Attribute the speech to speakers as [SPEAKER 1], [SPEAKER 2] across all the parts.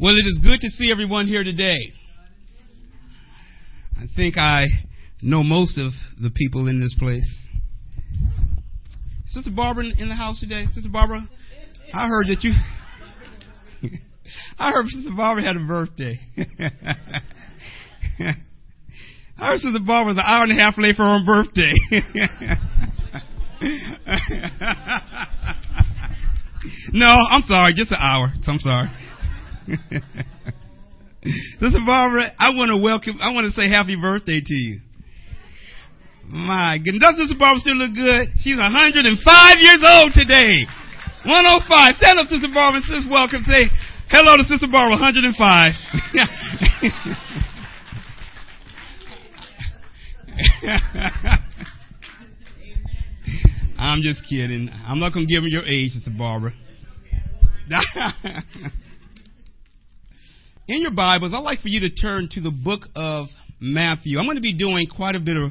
[SPEAKER 1] Well, it is good to see everyone here today. I think I know most of the people in this place. Sister Barbara in the house today? Sister Barbara, I heard that you. I heard Sister Barbara had a birthday. I heard Sister Barbara was an hour and a half late for her birthday. no, I'm sorry, just an hour. I'm sorry. Sister Barbara, I want to welcome, I want to say happy birthday to you. My goodness. Does Sister Barbara still look good? She's 105 years old today. 105. Stand up, Sister Barbara, and sis welcome. Say hello to Sister Barbara, 105. I'm just kidding. I'm not going to give her your age, Sister Barbara. In your Bibles, I'd like for you to turn to the book of Matthew. I'm going to be doing quite a bit of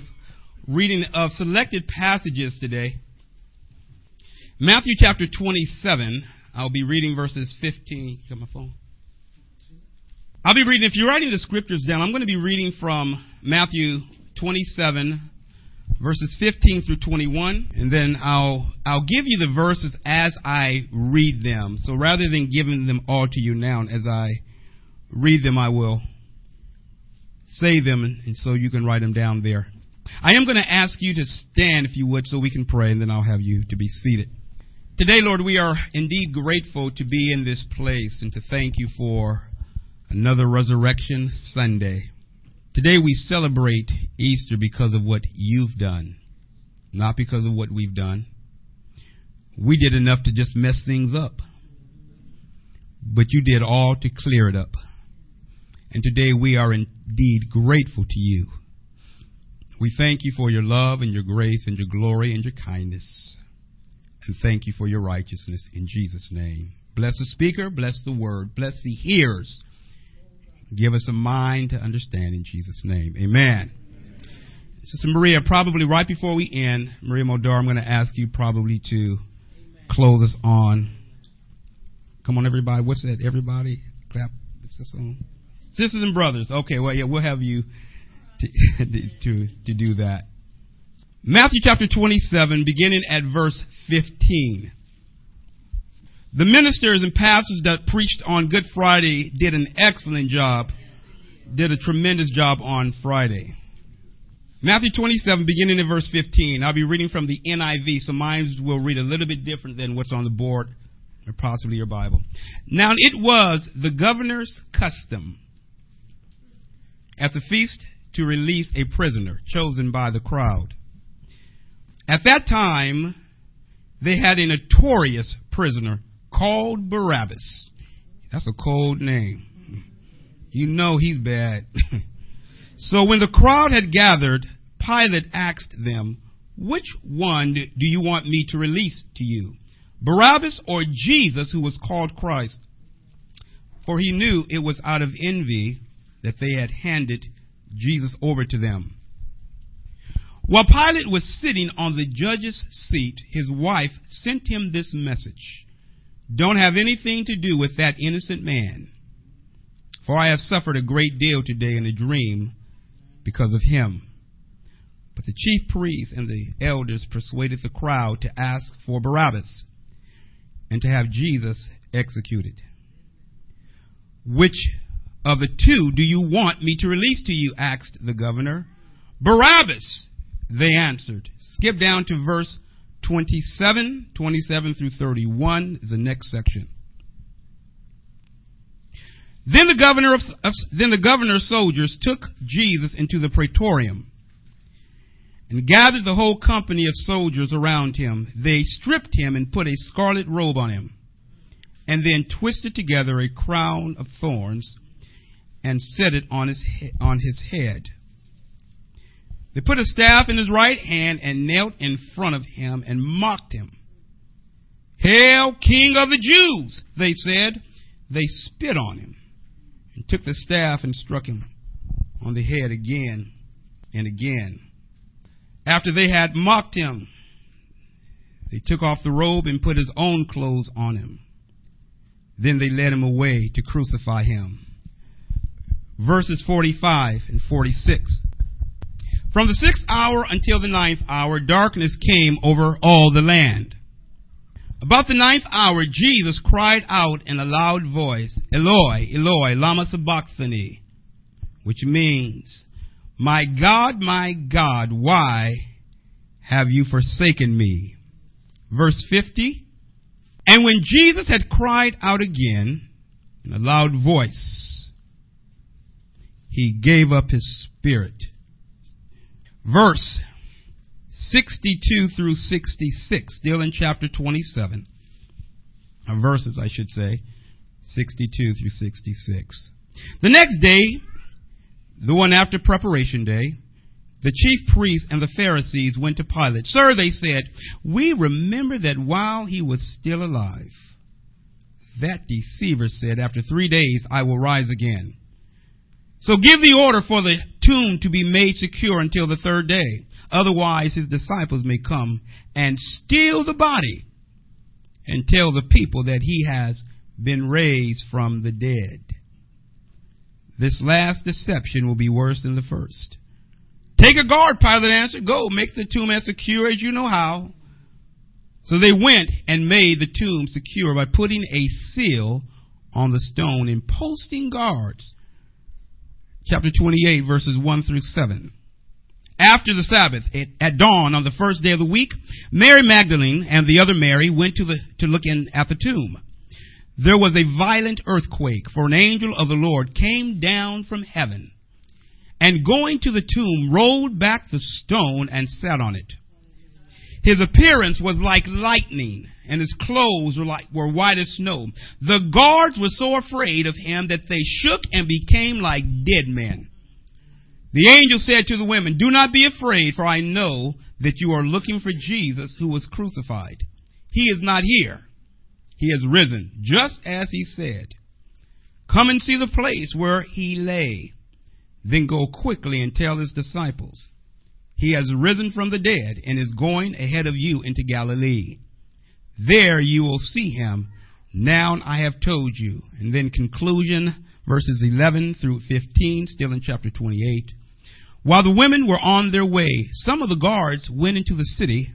[SPEAKER 1] reading of selected passages today. Matthew chapter 27. I'll be reading verses 15. Got my phone? I'll be reading, if you're writing the scriptures down, I'm going to be reading from Matthew 27, verses 15 through 21, and then I'll, I'll give you the verses as I read them. So rather than giving them all to you now, as I read them, I will say them, and so you can write them down there. I am going to ask you to stand, if you would, so we can pray, and then I'll have you to be seated. Today, Lord, we are indeed grateful to be in this place and to thank you for another Resurrection Sunday. Today we celebrate Easter because of what you've done, not because of what we've done. We did enough to just mess things up, but you did all to clear it up. And today we are indeed grateful to you. We thank you for your love and your grace and your glory and your kindness. And thank you for your righteousness in Jesus' name. Bless the speaker, bless the word, bless the hearers. Give us a mind to understand in Jesus' name. Amen. Sister Maria, probably right before we end, Maria Modar, I'm going to ask you probably to close us on. Come on, everybody. What's that? Everybody? Clap. Sisters and brothers. Okay, well, yeah, we'll have you to, to, to do that. Matthew chapter 27, beginning at verse 15. The ministers and pastors that preached on Good Friday did an excellent job, did a tremendous job on Friday. Matthew 27, beginning at verse 15. I'll be reading from the NIV, so mine will read a little bit different than what's on the board, or possibly your Bible. Now it was the governor's custom at the feast to release a prisoner chosen by the crowd. At that time, they had a notorious prisoner called Barabbas. That's a cold name. You know he's bad. so when the crowd had gathered, Pilate asked them, Which one do you want me to release to you? Barabbas or Jesus, who was called Christ? For he knew it was out of envy that they had handed Jesus over to them. While Pilate was sitting on the judge's seat, his wife sent him this message don't have anything to do with that innocent man. For I have suffered a great deal today in a dream because of him. But the chief priests and the elders persuaded the crowd to ask for Barabbas and to have Jesus executed. Which of the two do you want me to release to you? asked the governor. Barabbas, they answered. Skip down to verse 27, 27 through 31 is the next section. Then the governor of, of, then the governor's soldiers took Jesus into the praetorium and gathered the whole company of soldiers around him. They stripped him and put a scarlet robe on him, and then twisted together a crown of thorns and set it on his on his head. They put a staff in his right hand and knelt in front of him and mocked him. Hail, King of the Jews, they said. They spit on him and took the staff and struck him on the head again and again. After they had mocked him, they took off the robe and put his own clothes on him. Then they led him away to crucify him. Verses 45 and 46. From the sixth hour until the ninth hour, darkness came over all the land. About the ninth hour, Jesus cried out in a loud voice, Eloi, Eloi, lama sabachthani, which means, My God, my God, why have you forsaken me? Verse 50, And when Jesus had cried out again in a loud voice, he gave up his spirit. Verse 62 through 66, still in chapter 27. Uh, verses, I should say, 62 through 66. The next day, the one after preparation day, the chief priests and the Pharisees went to Pilate. Sir, they said, we remember that while he was still alive, that deceiver said, after three days I will rise again. So give the order for the tomb to be made secure until the third day. Otherwise, his disciples may come and steal the body and tell the people that he has been raised from the dead. This last deception will be worse than the first. Take a guard, Pilate answered. Go, make the tomb as secure as you know how. So they went and made the tomb secure by putting a seal on the stone and posting guards. Chapter 28, verses 1 through 7 after the Sabbath, at dawn on the first day of the week, Mary Magdalene and the other Mary went to, the, to look in at the tomb. There was a violent earthquake, for an angel of the Lord came down from heaven, and going to the tomb, rolled back the stone and sat on it. His appearance was like lightning, and his clothes were like were white as snow. The guards were so afraid of him that they shook and became like dead men. The angel said to the women, Do not be afraid, for I know that you are looking for Jesus who was crucified. He is not here. He has risen, just as he said. Come and see the place where he lay. Then go quickly and tell his disciples. He has risen from the dead and is going ahead of you into Galilee. There you will see him. Now I have told you. And then conclusion, verses 11 through 15, still in chapter 28. While the women were on their way, some of the guards went into the city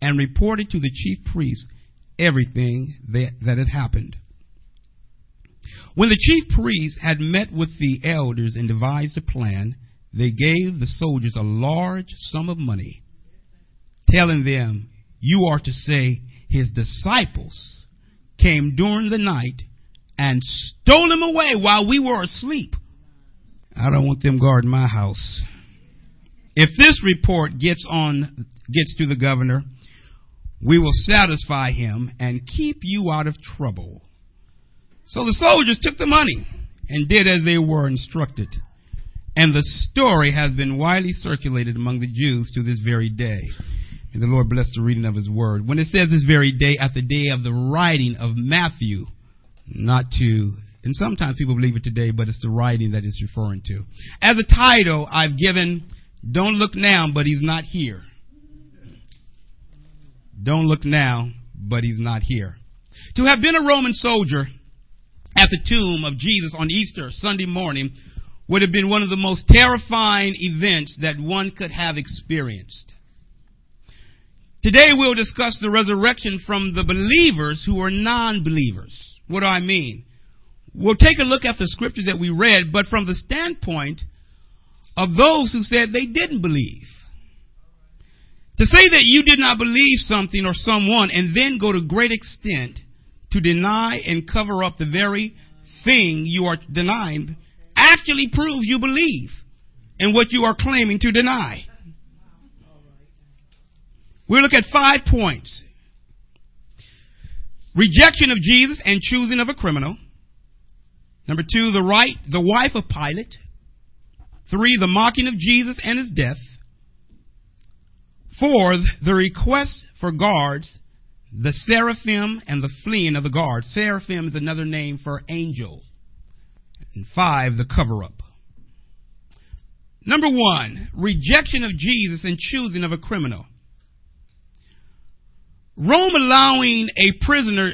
[SPEAKER 1] and reported to the chief priests everything that, that had happened. When the chief priests had met with the elders and devised a plan, they gave the soldiers a large sum of money, telling them, You are to say, His disciples came during the night and stole him away while we were asleep. I don't want them guarding my house. If this report gets on gets to the governor, we will satisfy him and keep you out of trouble. So the soldiers took the money and did as they were instructed. And the story has been widely circulated among the Jews to this very day. And the Lord bless the reading of his word. When it says this very day, at the day of the writing of Matthew, not to and sometimes people believe it today, but it's the writing that it's referring to. As a title, I've given Don't Look Now, but He's Not Here. Don't look now, but He's not here. To have been a Roman soldier at the tomb of Jesus on Easter Sunday morning would have been one of the most terrifying events that one could have experienced. Today we'll discuss the resurrection from the believers who are non-believers. What do I mean? We'll take a look at the scriptures that we read, but from the standpoint of those who said they didn't believe. To say that you did not believe something or someone and then go to great extent to deny and cover up the very thing you are denying actually proves you believe in what you are claiming to deny. We'll look at five points. Rejection of Jesus and choosing of a criminal. Number two, the right, the wife of Pilate. Three, the mocking of Jesus and his death. Four, the request for guards, the seraphim and the fleeing of the guards. Seraphim is another name for angel. And five, the cover up. Number one, rejection of Jesus and choosing of a criminal. Rome allowing a prisoner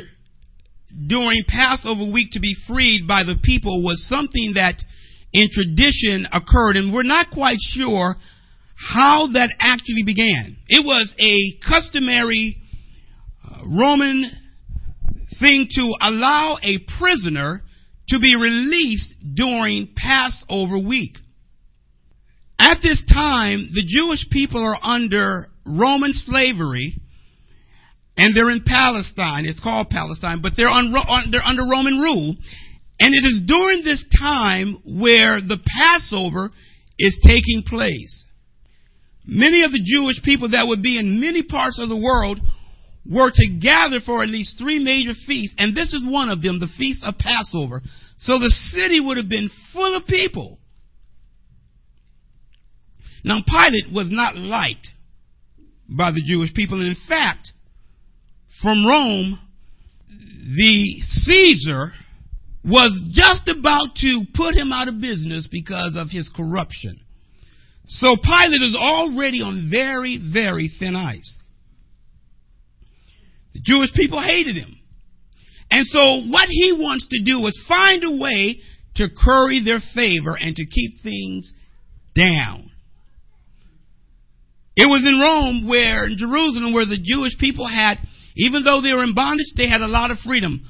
[SPEAKER 1] during Passover week to be freed by the people was something that in tradition occurred, and we're not quite sure how that actually began. It was a customary uh, Roman thing to allow a prisoner to be released during Passover week. At this time, the Jewish people are under Roman slavery and they're in Palestine. It's called Palestine, but they're, on, they're under Roman rule. And it is during this time where the Passover is taking place. Many of the Jewish people that would be in many parts of the world were to gather for at least three major feasts, and this is one of them, the Feast of Passover. So the city would have been full of people. Now, Pilate was not liked by the Jewish people, and in fact, from Rome, the Caesar was just about to put him out of business because of his corruption. So Pilate is already on very, very thin ice. The Jewish people hated him. And so what he wants to do is find a way to curry their favor and to keep things down. It was in Rome where, in Jerusalem, where the Jewish people had, even though they were in bondage, they had a lot of freedom.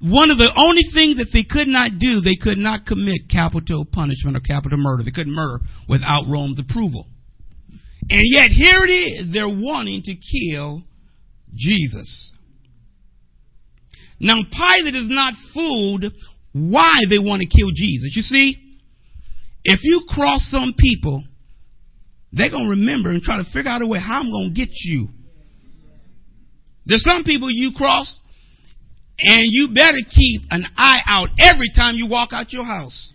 [SPEAKER 1] One of the only things that they could not do, they could not commit capital punishment or capital murder. They couldn't murder without Rome's approval. And yet here it is, they're wanting to kill Jesus. Now Pilate is not fooled why they want to kill Jesus. You see, if you cross some people, they're going to remember and try to figure out a way how I'm going to get you. There's some people you cross, and you better keep an eye out every time you walk out your house.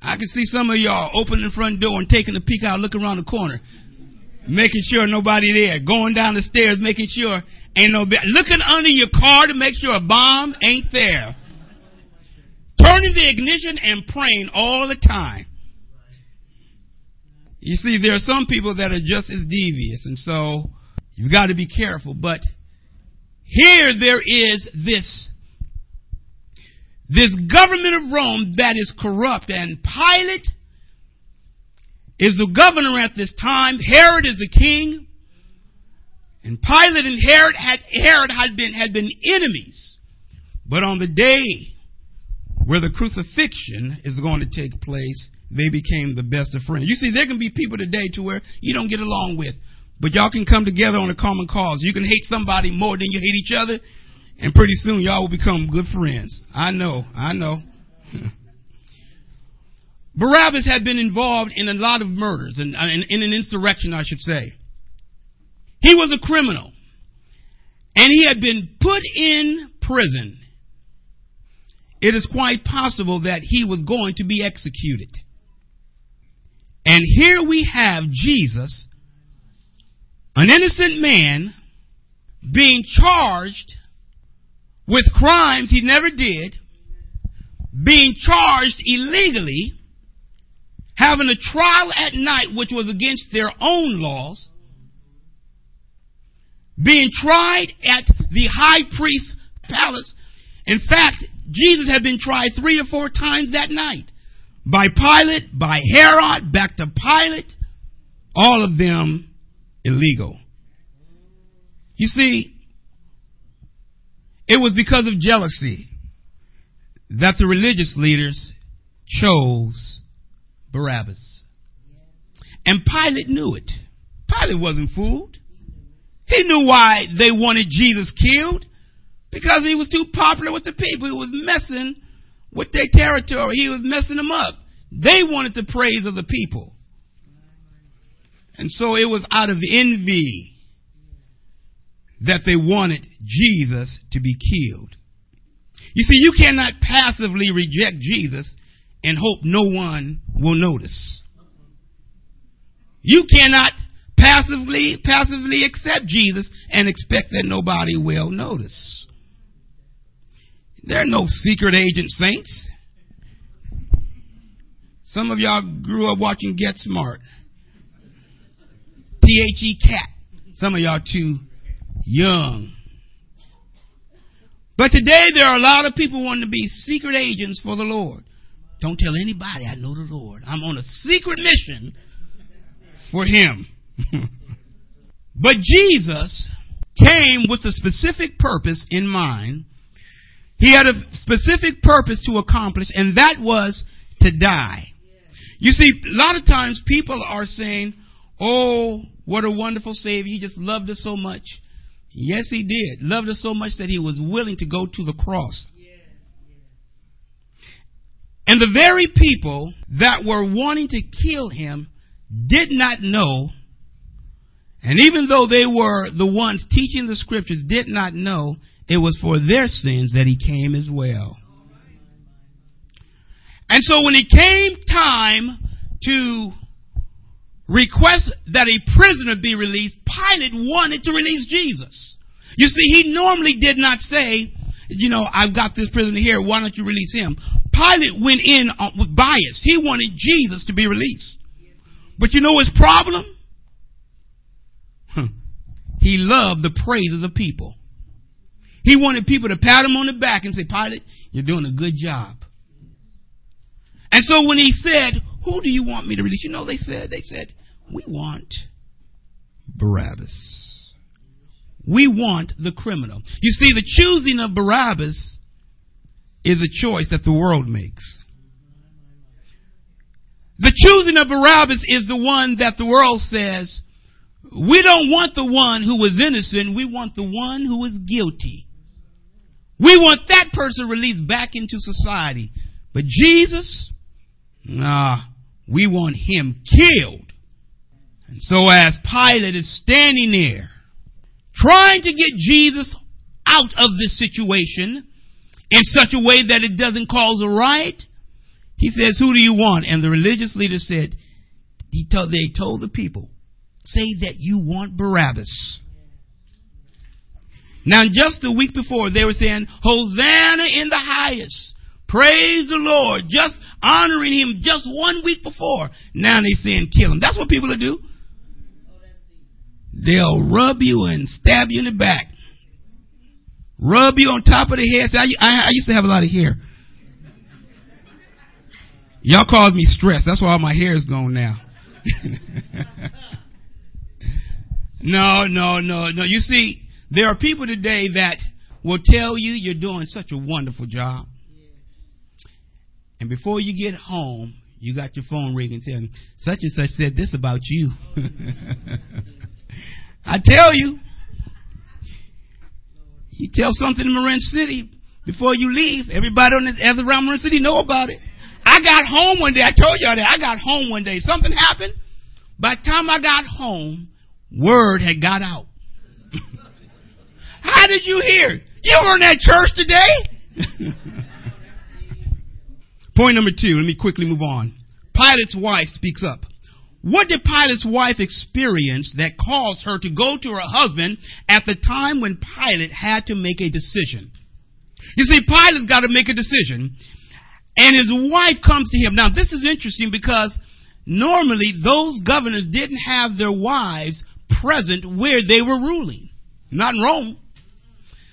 [SPEAKER 1] I can see some of y'all opening the front door and taking a peek out, looking around the corner, making sure nobody there, going down the stairs, making sure ain't no, looking under your car to make sure a bomb ain't there, turning the ignition and praying all the time. You see, there are some people that are just as devious, and so you've got to be careful. But here there is this, this government of Rome that is corrupt, and Pilate is the governor at this time. Herod is the king. And Pilate and Herod had, Herod had been, had been enemies. But on the day where the crucifixion is going to take place, they became the best of friends. You see, there can be people today to where you don't get along with, but y'all can come together on a common cause. You can hate somebody more than you hate each other, and pretty soon y'all will become good friends. I know, I know. Barabbas had been involved in a lot of murders, and in, in, in an insurrection, I should say. He was a criminal, and he had been put in prison. It is quite possible that he was going to be executed. And here we have Jesus, an innocent man, being charged with crimes he never did, being charged illegally, having a trial at night which was against their own laws, being tried at the high priest's palace. In fact, Jesus had been tried three or four times that night by Pilate, by Herod, back to Pilate, all of them illegal. You see, it was because of jealousy that the religious leaders chose Barabbas. And Pilate knew it. Pilate wasn't fooled. He knew why they wanted Jesus killed. Because he was too popular with the people. He was messing with their territory. He was messing them up. They wanted the praise of the people. And so it was out of envy that they wanted Jesus to be killed. You see, you cannot passively reject Jesus and hope no one will notice. You cannot passively passively accept Jesus and expect that nobody will notice. There are no secret agent saints. Some of y'all grew up watching Get Smart. T H E cat. Some of y'all too young. But today there are a lot of people wanting to be secret agents for the Lord. Don't tell anybody I know the Lord. I'm on a secret mission for Him. but Jesus came with a specific purpose in mind. He had a specific purpose to accomplish, and that was to die. You see, a lot of times people are saying, Oh, what a wonderful Savior. He just loved us so much. Yes, He did. Loved us so much that He was willing to go to the cross. And the very people that were wanting to kill Him did not know, and even though they were the ones teaching the scriptures, did not know it was for their sins that He came as well. And so when it came time to request that a prisoner be released, Pilate wanted to release Jesus. You see, he normally did not say, you know, I've got this prisoner here, why don't you release him? Pilate went in uh, with bias. He wanted Jesus to be released. But you know his problem? He loved the praises of people. He wanted people to pat him on the back and say, Pilate, you're doing a good job. And so when he said, who do you want me to release? You know, they said, they said, we want Barabbas. We want the criminal. You see, the choosing of Barabbas is a choice that the world makes. The choosing of Barabbas is the one that the world says, we don't want the one who was innocent, we want the one who was guilty. We want that person released back into society. But Jesus, Nah, we want him killed. And so as Pilate is standing there, trying to get Jesus out of this situation in such a way that it doesn't cause a riot, he says, Who do you want? And the religious leader said, told, They told the people, Say that you want Barabbas. Now, just a week before, they were saying, Hosanna in the highest. Praise the Lord. Just honoring him just one week before. Now they saying kill him. That's what people will do. They'll rub you and stab you in the back. Rub you on top of the head. See, I, I, I used to have a lot of hair. Y'all called me stressed. That's why all my hair is gone now. no, no, no, no. You see, there are people today that will tell you you're doing such a wonderful job. And before you get home, you got your phone ringing telling such and such said this about you. I tell you, you tell something in Marin City before you leave, everybody on the, around Marin City know about it. I got home one day. I told y'all that. I got home one day. Something happened. By the time I got home, word had got out. How did you hear? You were in that church today? Point number two, let me quickly move on. Pilate's wife speaks up. What did Pilate's wife experience that caused her to go to her husband at the time when Pilate had to make a decision? You see, Pilate's got to make a decision, and his wife comes to him. Now, this is interesting because normally those governors didn't have their wives present where they were ruling, not in Rome.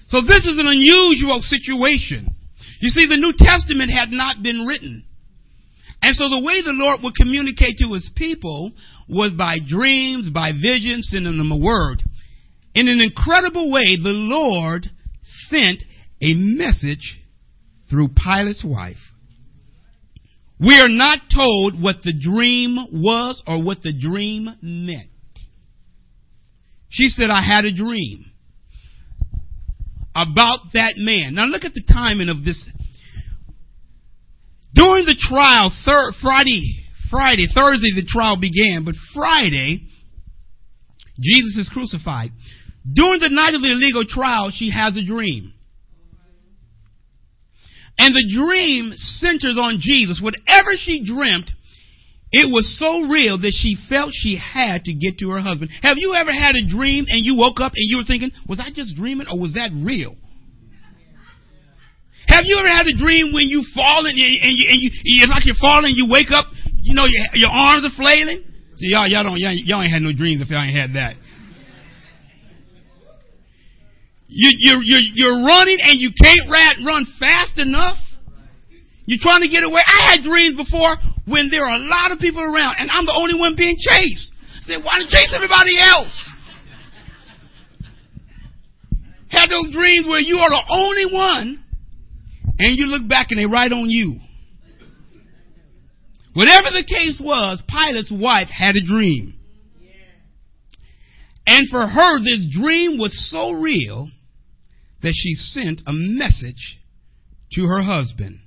[SPEAKER 1] So this is an unusual situation. You see, the New Testament had not been written. And so the way the Lord would communicate to his people was by dreams, by visions, sending them a word. In an incredible way, the Lord sent a message through Pilate's wife. We are not told what the dream was or what the dream meant. She said, I had a dream about that man. Now look at the timing of this. During the trial, thir- Friday, Friday, Thursday the trial began, but Friday, Jesus is crucified. During the night of the illegal trial, she has a dream. And the dream centers on Jesus. Whatever she dreamt, it was so real that she felt she had to get to her husband. Have you ever had a dream and you woke up and you were thinking, was I just dreaming or was that real? Have you ever had a dream when you fall and, you, and, you, and you, it's like you're falling, you wake up, you know, your, your arms are flailing? See, y'all, y'all don't, y'all, y'all ain't had no dreams if y'all ain't had that. You, you're, you're, you're running and you can't run fast enough. You're trying to get away. I had dreams before when there are a lot of people around and I'm the only one being chased. I said, why don't chase everybody else? Had those dreams where you are the only one and you look back and they right on you. Whatever the case was, Pilate's wife had a dream. And for her, this dream was so real that she sent a message to her husband.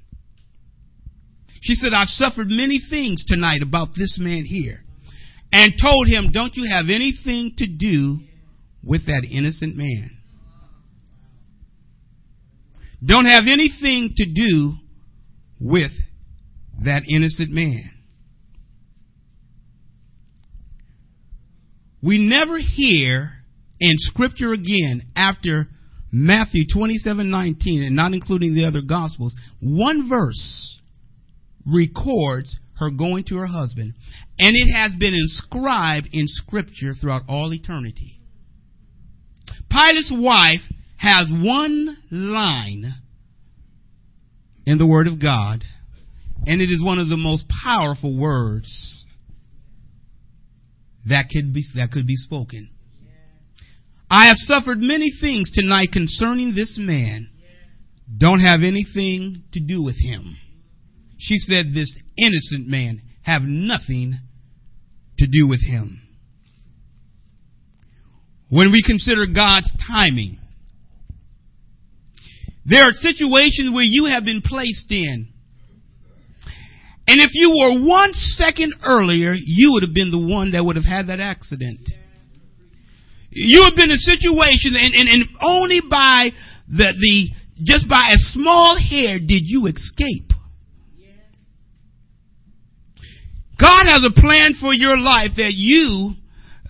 [SPEAKER 1] She said, I've suffered many things tonight about this man here. And told him, Don't you have anything to do with that innocent man. Don't have anything to do with that innocent man. We never hear in scripture again after Matthew 27:19 and not including the other gospels, one verse records her going to her husband, and it has been inscribed in scripture throughout all eternity. Pilate's wife has one line in the word of God, and it is one of the most powerful words that could be that could be spoken. I have suffered many things tonight concerning this man. Don't have anything to do with him. She said, This innocent man have nothing to do with him. When we consider God's timing, there are situations where you have been placed in. And if you were one second earlier, you would have been the one that would have had that accident. You have been in a situation and, and, and only by the, the, just by a small hair did you escape. God has a plan for your life that you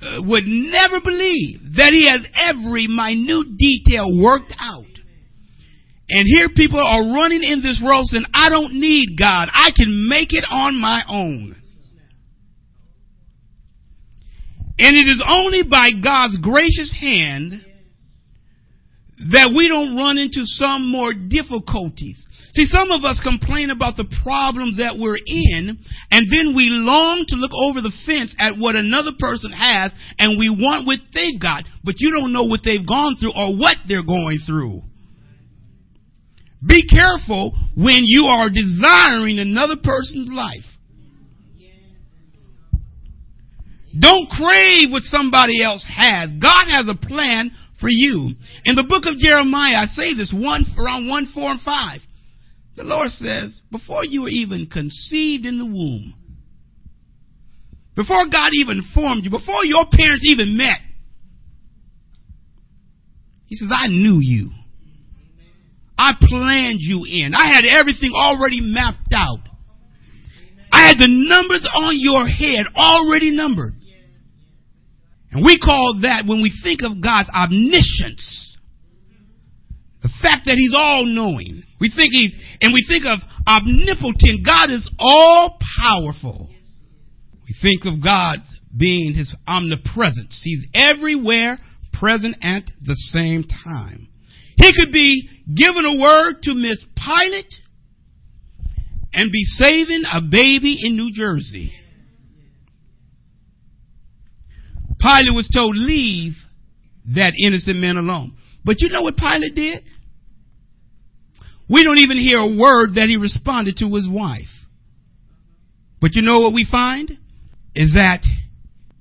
[SPEAKER 1] uh, would never believe that he has every minute detail worked out. And here people are running in this world saying, I don't need God. I can make it on my own. And it is only by God's gracious hand that we don't run into some more difficulties. See, some of us complain about the problems that we're in, and then we long to look over the fence at what another person has, and we want what they've got, but you don't know what they've gone through or what they're going through. Be careful when you are desiring another person's life. Don't crave what somebody else has. God has a plan for you. In the book of Jeremiah, I say this one around 1, 4, and 5. The Lord says, before you were even conceived in the womb, before God even formed you, before your parents even met, He says, I knew you. I planned you in. I had everything already mapped out. I had the numbers on your head already numbered. And we call that, when we think of God's omniscience, the fact that He's all knowing. We think He's, and we think of omnipotent. God is all powerful. We think of God's being His omnipresence. He's everywhere, present at the same time. He could be given a word to Miss Pilate and be saving a baby in New Jersey. Pilate was told, leave that innocent man alone. But you know what Pilate did? We don't even hear a word that he responded to his wife. But you know what we find? Is that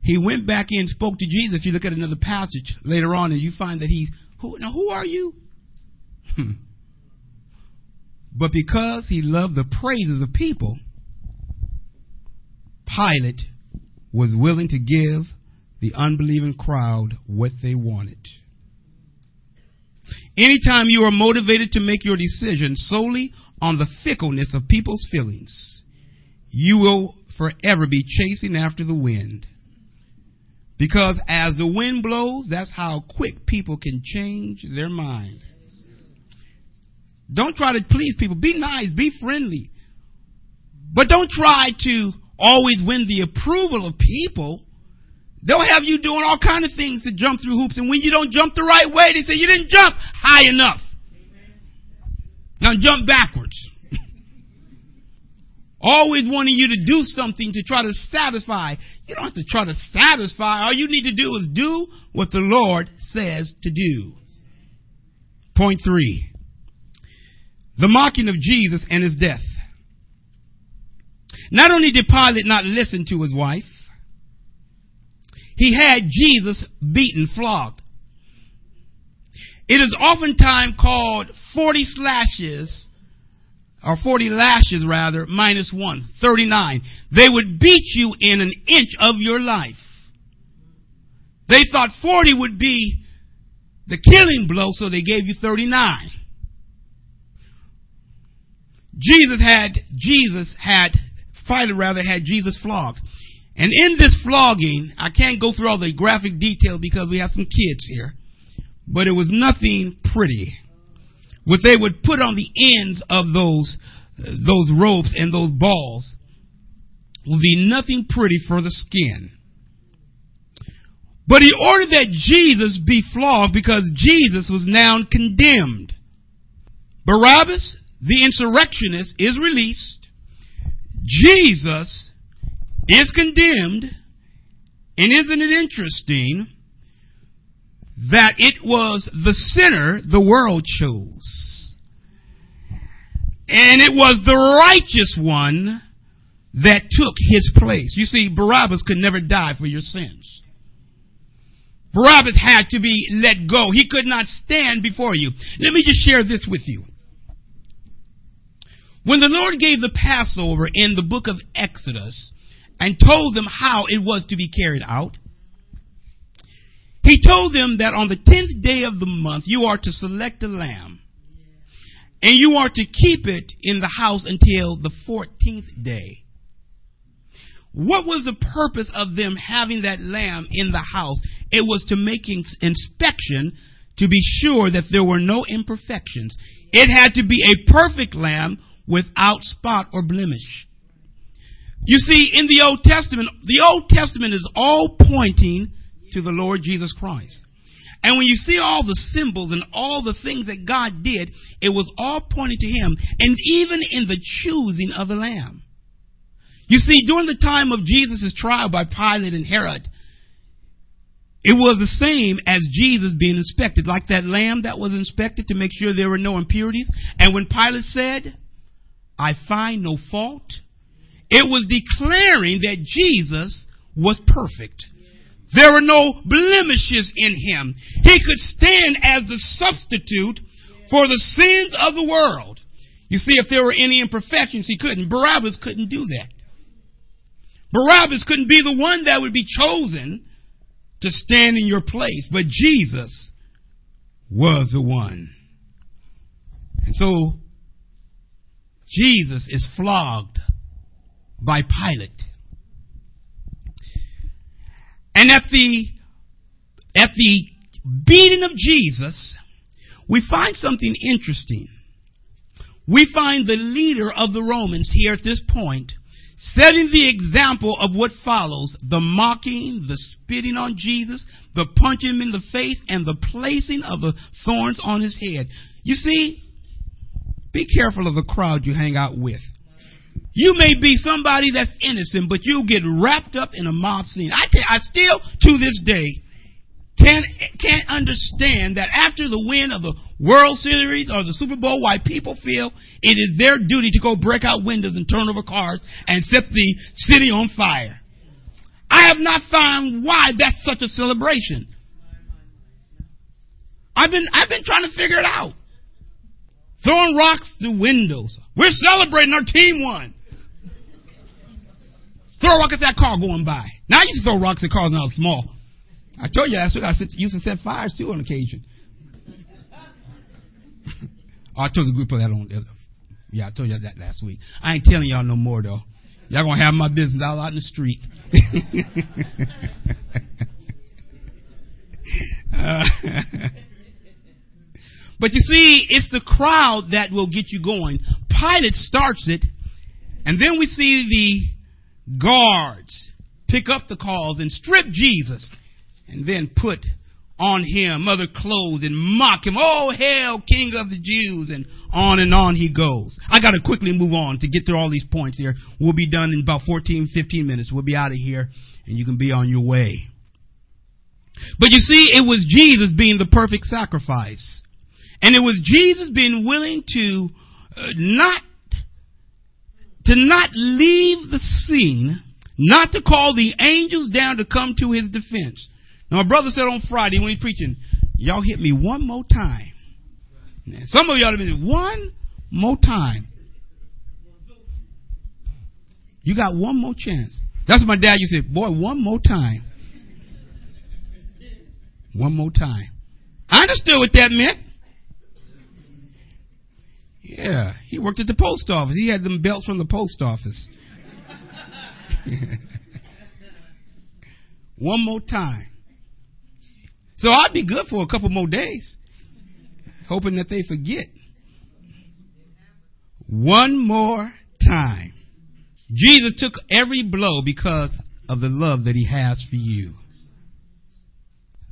[SPEAKER 1] he went back in and spoke to Jesus. If you look at another passage later on and you find that he, who, now who are you? Hmm. but because he loved the praises of people, Pilate was willing to give the unbelieving crowd what they wanted. Anytime you are motivated to make your decision solely on the fickleness of people's feelings, you will forever be chasing after the wind. Because as the wind blows, that's how quick people can change their mind. Don't try to please people. Be nice. Be friendly. But don't try to always win the approval of people. They'll have you doing all kind of things to jump through hoops, and when you don't jump the right way, they say you didn't jump high enough. Now jump backwards. Always wanting you to do something to try to satisfy. You don't have to try to satisfy. All you need to do is do what the Lord says to do. Point three. The mocking of Jesus and his death. Not only did Pilate not listen to his wife, he had Jesus beaten, flogged. It is oftentimes called 40 slashes, or 40 lashes rather, minus one, 39. They would beat you in an inch of your life. They thought 40 would be the killing blow, so they gave you 39. Jesus had, Jesus had, Pilate rather had Jesus flogged. And in this flogging, I can't go through all the graphic detail because we have some kids here, but it was nothing pretty. What they would put on the ends of those, those ropes and those balls would be nothing pretty for the skin. But he ordered that Jesus be flogged because Jesus was now condemned. Barabbas, the insurrectionist, is released. Jesus is condemned. And isn't it interesting that it was the sinner the world chose? And it was the righteous one that took his place. You see, Barabbas could never die for your sins. Barabbas had to be let go. He could not stand before you. Let me just share this with you. When the Lord gave the Passover in the book of Exodus, and told them how it was to be carried out. He told them that on the tenth day of the month you are to select a lamb and you are to keep it in the house until the fourteenth day. What was the purpose of them having that lamb in the house? It was to make inspection to be sure that there were no imperfections. It had to be a perfect lamb without spot or blemish. You see, in the Old Testament, the Old Testament is all pointing to the Lord Jesus Christ. And when you see all the symbols and all the things that God did, it was all pointing to Him. And even in the choosing of the Lamb. You see, during the time of Jesus' trial by Pilate and Herod, it was the same as Jesus being inspected, like that lamb that was inspected to make sure there were no impurities. And when Pilate said, I find no fault, it was declaring that Jesus was perfect. There were no blemishes in him. He could stand as the substitute for the sins of the world. You see, if there were any imperfections, he couldn't. Barabbas couldn't do that. Barabbas couldn't be the one that would be chosen to stand in your place, but Jesus was the one. And so, Jesus is flogged by Pilate. And at the, at the beating of Jesus, we find something interesting. We find the leader of the Romans here at this point setting the example of what follows the mocking, the spitting on Jesus, the punching him in the face, and the placing of the thorns on his head. You see, be careful of the crowd you hang out with. You may be somebody that's innocent, but you'll get wrapped up in a mob scene. I, I still, to this day, can't, can't understand that after the win of the World Series or the Super Bowl, why people feel it is their duty to go break out windows and turn over cars and set the city on fire. I have not found why that's such a celebration. I've been, I've been trying to figure it out. Throwing rocks through windows. We're celebrating our team won. Throw a rock at that car going by. Now I used to throw rocks at cars when I was small. I told you last week I used to set fires too on occasion. oh, I told the group of that on. Yeah, I told you that last week. I ain't telling y'all no more though. Y'all gonna have my business all out in the street. uh, but you see, it's the crowd that will get you going. Pilate starts it, and then we see the guards pick up the calls and strip Jesus and then put on him other clothes and mock him. Oh, hell, King of the Jews. And on and on he goes. I got to quickly move on to get through all these points here. We'll be done in about 14, 15 minutes. We'll be out of here and you can be on your way. But you see, it was Jesus being the perfect sacrifice. And it was Jesus being willing to uh, not, to not leave the scene, not to call the angels down to come to his defense. Now, my brother said on Friday when he's preaching, y'all hit me one more time. Some of y'all have been one more time. You got one more chance. That's what my dad used to say, boy, one more time. One more time. I understood what that meant. Yeah, he worked at the post office. He had them belts from the post office. One more time. So I'd be good for a couple more days, hoping that they forget. One more time. Jesus took every blow because of the love that he has for you.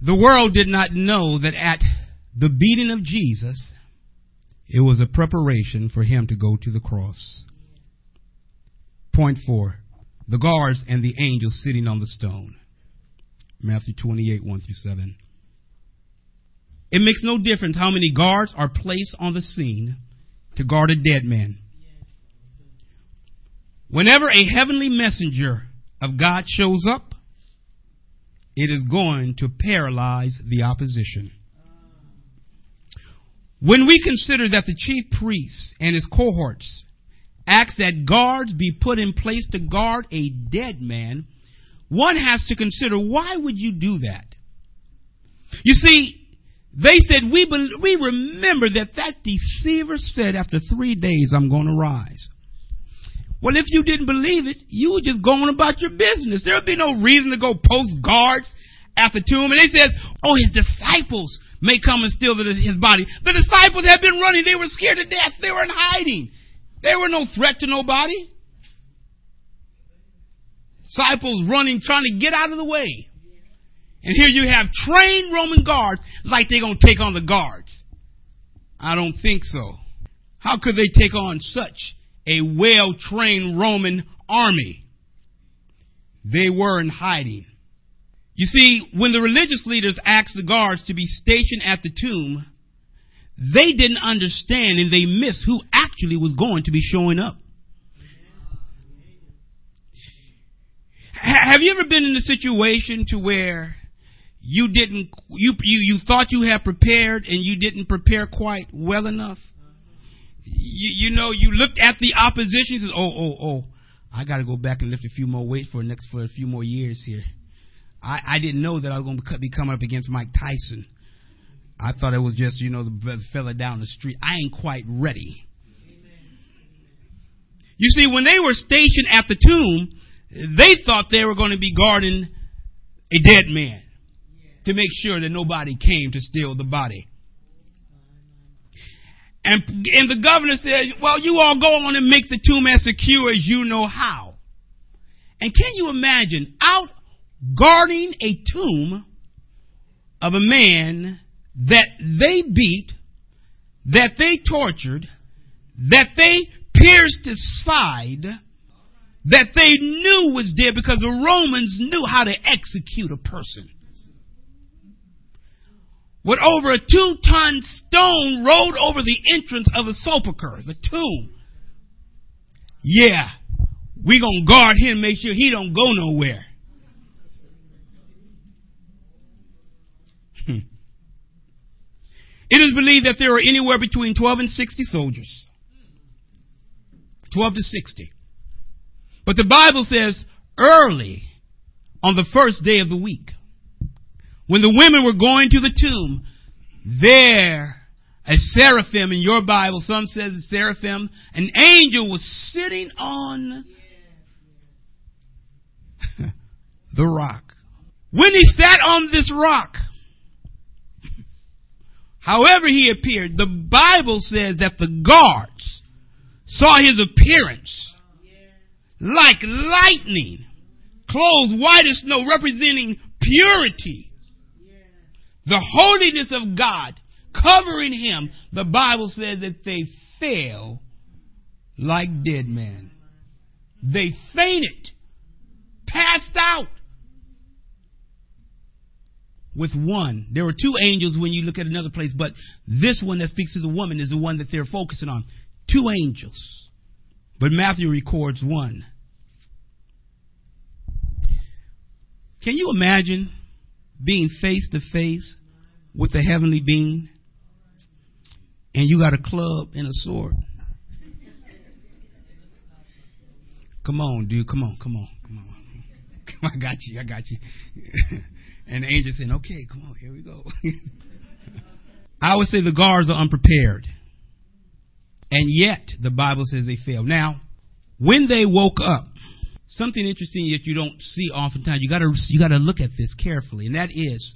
[SPEAKER 1] The world did not know that at the beating of Jesus, it was a preparation for him to go to the cross. Point four the guards and the angels sitting on the stone. Matthew 28 1 through 7. It makes no difference how many guards are placed on the scene to guard a dead man. Whenever a heavenly messenger of God shows up, it is going to paralyze the opposition. When we consider that the chief priest and his cohorts asked that guards be put in place to guard a dead man, one has to consider why would you do that? You see, they said, we, we remember that that deceiver said after three days I'm going to rise. Well, if you didn't believe it, you were just going about your business. There would be no reason to go post guards at the tomb. And they said, oh, his disciples may come and steal his body. The disciples had been running. They were scared to death. They were in hiding. They were no threat to nobody. Disciples running, trying to get out of the way. And here you have trained Roman guards like they're going to take on the guards. I don't think so. How could they take on such a well trained Roman army. They were in hiding. You see, when the religious leaders asked the guards to be stationed at the tomb, they didn't understand and they missed who actually was going to be showing up. Have you ever been in a situation to where you didn't you you, you thought you had prepared and you didn't prepare quite well enough? you, you know, you looked at the opposition. and says, "Oh, oh, oh, I got to go back and lift a few more weights for next for a few more years here." I, I didn't know that I was going to be coming up against Mike Tyson. I thought it was just you know the fella down the street. I ain't quite ready. You see, when they were stationed at the tomb, they thought they were going to be guarding a dead man to make sure that nobody came to steal the body. And, and the governor said, well, you all go on and make the tomb as secure as you know how. And can you imagine out guarding a tomb of a man that they beat, that they tortured, that they pierced his side, that they knew was dead because the Romans knew how to execute a person with over a two ton stone rolled over the entrance of the sepulchre, the tomb. Yeah, we gonna guard him, make sure he don't go nowhere. Hmm. It is believed that there are anywhere between 12 and 60 soldiers. 12 to 60. But the Bible says early on the first day of the week, when the women were going to the tomb, there, a seraphim in your Bible, some says it's seraphim, an angel was sitting on the rock. When he sat on this rock, however he appeared, the Bible says that the guards saw his appearance like lightning clothes white as snow, representing purity. The holiness of God covering him. The Bible says that they fell like dead men. They fainted, passed out. With one. There were two angels when you look at another place, but this one that speaks to the woman is the one that they're focusing on. Two angels. But Matthew records one. Can you imagine being face to face with the heavenly being and you got a club and a sword? Come on, dude. Come on, come on, come on. I got you. I got you. and the angel saying, okay, come on, here we go. I would say the guards are unprepared. And yet, the Bible says they failed. Now, when they woke up, something interesting that you don't see oftentimes, you gotta, you gotta look at this carefully, and that is,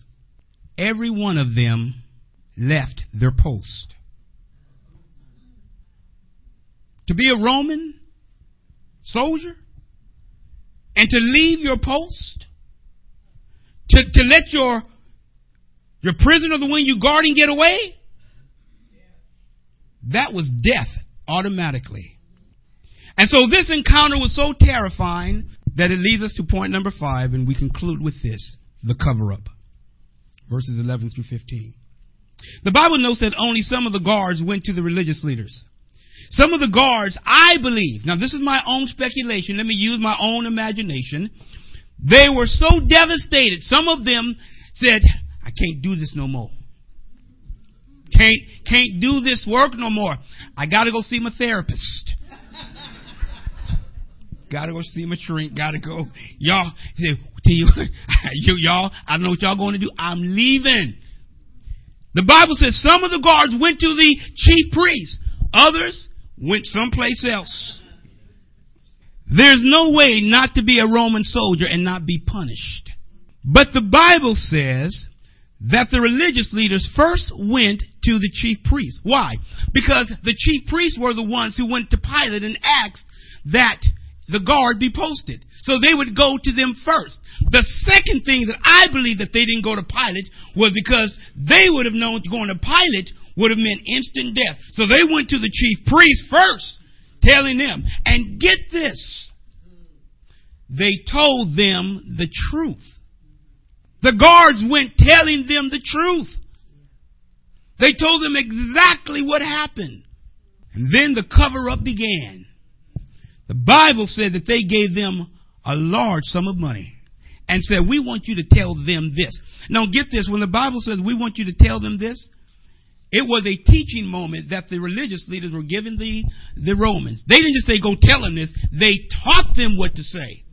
[SPEAKER 1] every one of them left their post. To be a Roman soldier and to leave your post, to, to let your, your prisoner, the one you guarding, get away, that was death automatically. And so this encounter was so terrifying that it leads us to point number five, and we conclude with this the cover up. Verses 11 through 15. The Bible notes that only some of the guards went to the religious leaders. Some of the guards, I believe, now this is my own speculation, let me use my own imagination. They were so devastated, some of them said, I can't do this no more. Can't, can't do this work no more. I gotta go see my therapist. gotta go see my shrink. Gotta go. Y'all, you, you, y'all, I don't know what y'all going to do. I'm leaving. The Bible says some of the guards went to the chief priest. Others went someplace else. There's no way not to be a Roman soldier and not be punished. But the Bible says that the religious leaders first went to the chief priests. Why? Because the chief priests were the ones who went to Pilate and asked that the guard be posted. So they would go to them first. The second thing that I believe that they didn't go to Pilate was because they would have known going to Pilate would have meant instant death. So they went to the chief priest first, telling them, and get this, they told them the truth. The guards went telling them the truth. They told them exactly what happened. And then the cover up began. The Bible said that they gave them a large sum of money and said, We want you to tell them this. Now, get this when the Bible says we want you to tell them this, it was a teaching moment that the religious leaders were giving the, the Romans. They didn't just say, Go tell them this, they taught them what to say.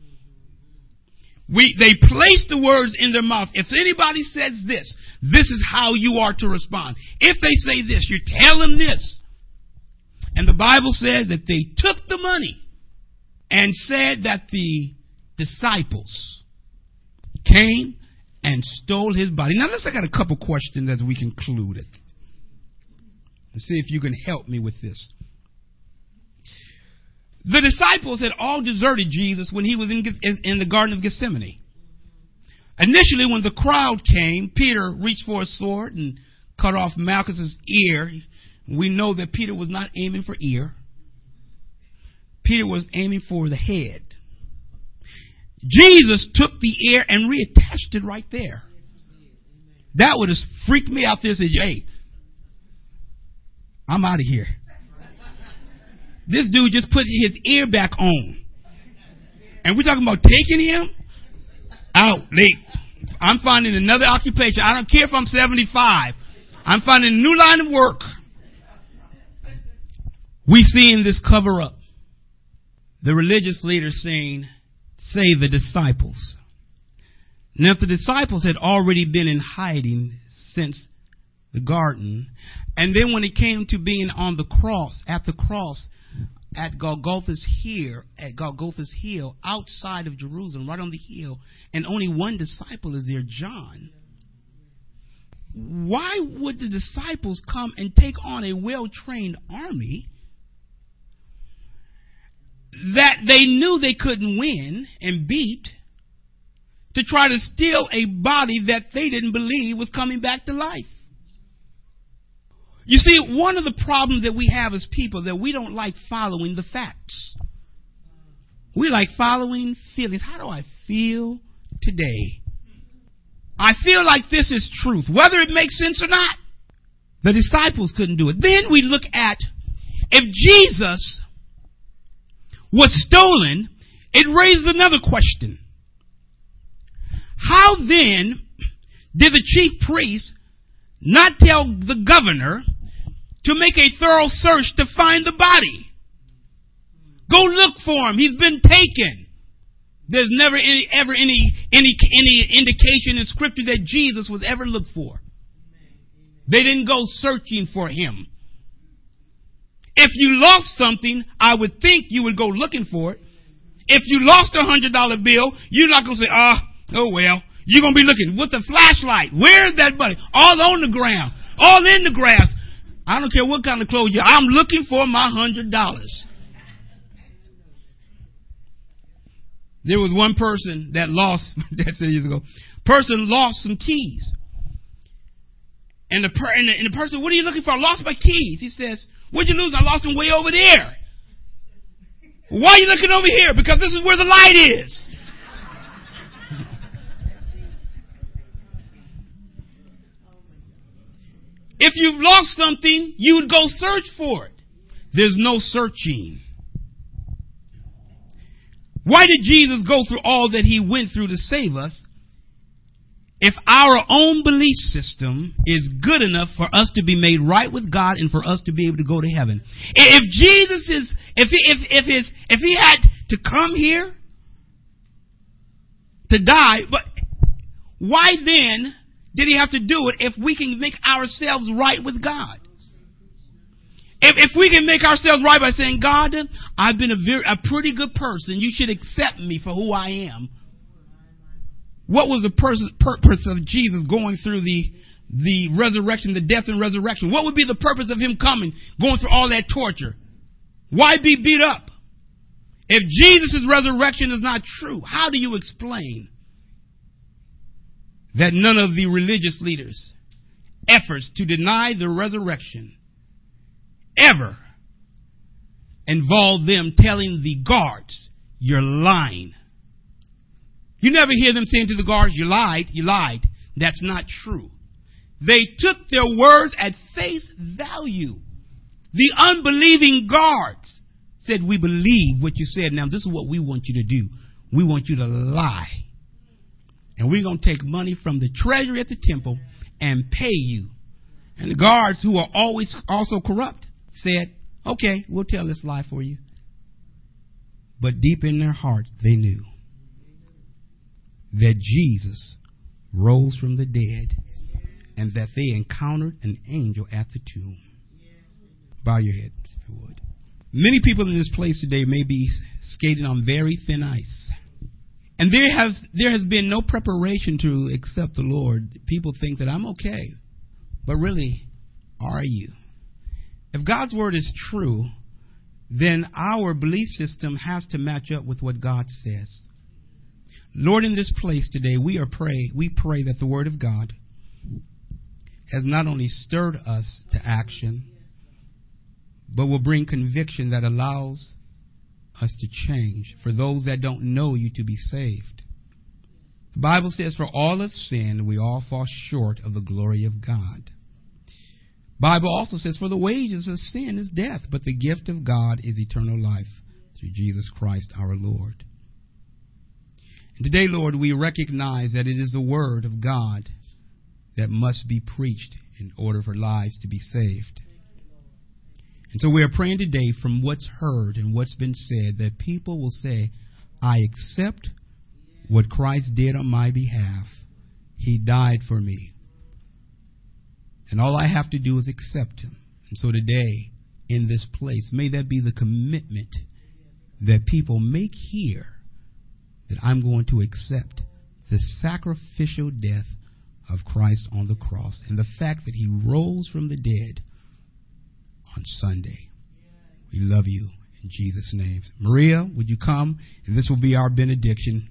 [SPEAKER 1] We, they placed the words in their mouth. If anybody says this, this is how you are to respond. If they say this, you tell them this. And the Bible says that they took the money and said that the disciples came and stole his body. Now let's look at a couple questions as we conclude it. And see if you can help me with this. The disciples had all deserted Jesus when he was in, in the Garden of Gethsemane. Initially, when the crowd came, Peter reached for a sword and cut off Malchus's ear. We know that Peter was not aiming for ear. Peter was aiming for the head. Jesus took the ear and reattached it right there. That would have freaked me out there said, hey, I'm out of here. This dude just put his ear back on. And we're talking about taking him out late. I'm finding another occupation. I don't care if I'm 75. I'm finding a new line of work. We see in this cover up the religious leaders saying, say the disciples. Now, if the disciples had already been in hiding since the garden, and then when it came to being on the cross, at the cross, at Golgotha's hill, at Golgotha's hill, outside of Jerusalem, right on the hill, and only one disciple is there, John. Why would the disciples come and take on a well trained army that they knew they couldn't win and beat to try to steal a body that they didn't believe was coming back to life. You see, one of the problems that we have as people that we don't like following the facts. We like following feelings. How do I feel today? I feel like this is truth, whether it makes sense or not. The disciples couldn't do it. Then we look at if Jesus was stolen, it raises another question. How then did the chief priest not tell the governor to make a thorough search to find the body? Go look for him. He's been taken. There's never any, ever any, any, any indication in scripture that Jesus was ever looked for. They didn't go searching for him. If you lost something, I would think you would go looking for it. If you lost a hundred dollar bill, you're not gonna say, ah, oh, well. You're gonna be looking with a flashlight. Where's that buddy? All on the ground. All in the grass. I don't care what kind of clothes you I'm looking for my hundred dollars. There was one person that lost, that's years ago, person lost some keys. And the, per, and the, and the person, what are you looking for? I lost my keys. He says, where'd you lose? I lost them way over there. Why are you looking over here? Because this is where the light is. If you've lost something, you would go search for it. There's no searching. Why did Jesus go through all that he went through to save us if our own belief system is good enough for us to be made right with God and for us to be able to go to heaven. If Jesus is, if he, if, if his, if he had to come here to die, but why then did he have to do it if we can make ourselves right with God? If, if we can make ourselves right by saying, God, I've been a very, a pretty good person. You should accept me for who I am. What was the purpose of Jesus going through the, the resurrection, the death and resurrection? What would be the purpose of him coming, going through all that torture? Why be beat up? If Jesus' resurrection is not true, how do you explain that none of the religious leaders' efforts to deny the resurrection ever involved them telling the guards, You're lying? You never hear them saying to the guards, You lied, you lied. That's not true. They took their words at face value. The unbelieving guards said, We believe what you said. Now, this is what we want you to do. We want you to lie. And we're going to take money from the treasury at the temple and pay you. And the guards, who are always also corrupt, said, Okay, we'll tell this lie for you. But deep in their hearts, they knew that Jesus rose from the dead and that they encountered an angel at the tomb. Bow your head, if you would. Many people in this place today may be skating on very thin ice. And there has there has been no preparation to accept the Lord. People think that I'm okay. But really, are you? If God's word is true, then our belief system has to match up with what God says. Lord, in this place today, we are pray we pray that the Word of God has not only stirred us to action, but will bring conviction that allows us to change for those that don't know you to be saved. The Bible says, For all have sinned, we all fall short of the glory of God. Bible also says, For the wages of sin is death, but the gift of God is eternal life through Jesus Christ our Lord. And today, Lord, we recognize that it is the Word of God that must be preached in order for lives to be saved. And so we are praying today from what's heard and what's been said that people will say, I accept what Christ did on my behalf. He died for me. And all I have to do is accept Him. And so today, in this place, may that be the commitment that people make here that I'm going to accept the sacrificial death of Christ on the cross and the fact that he rose from the dead on Sunday. We love you in Jesus' name. Maria, would you come? And this will be our benediction.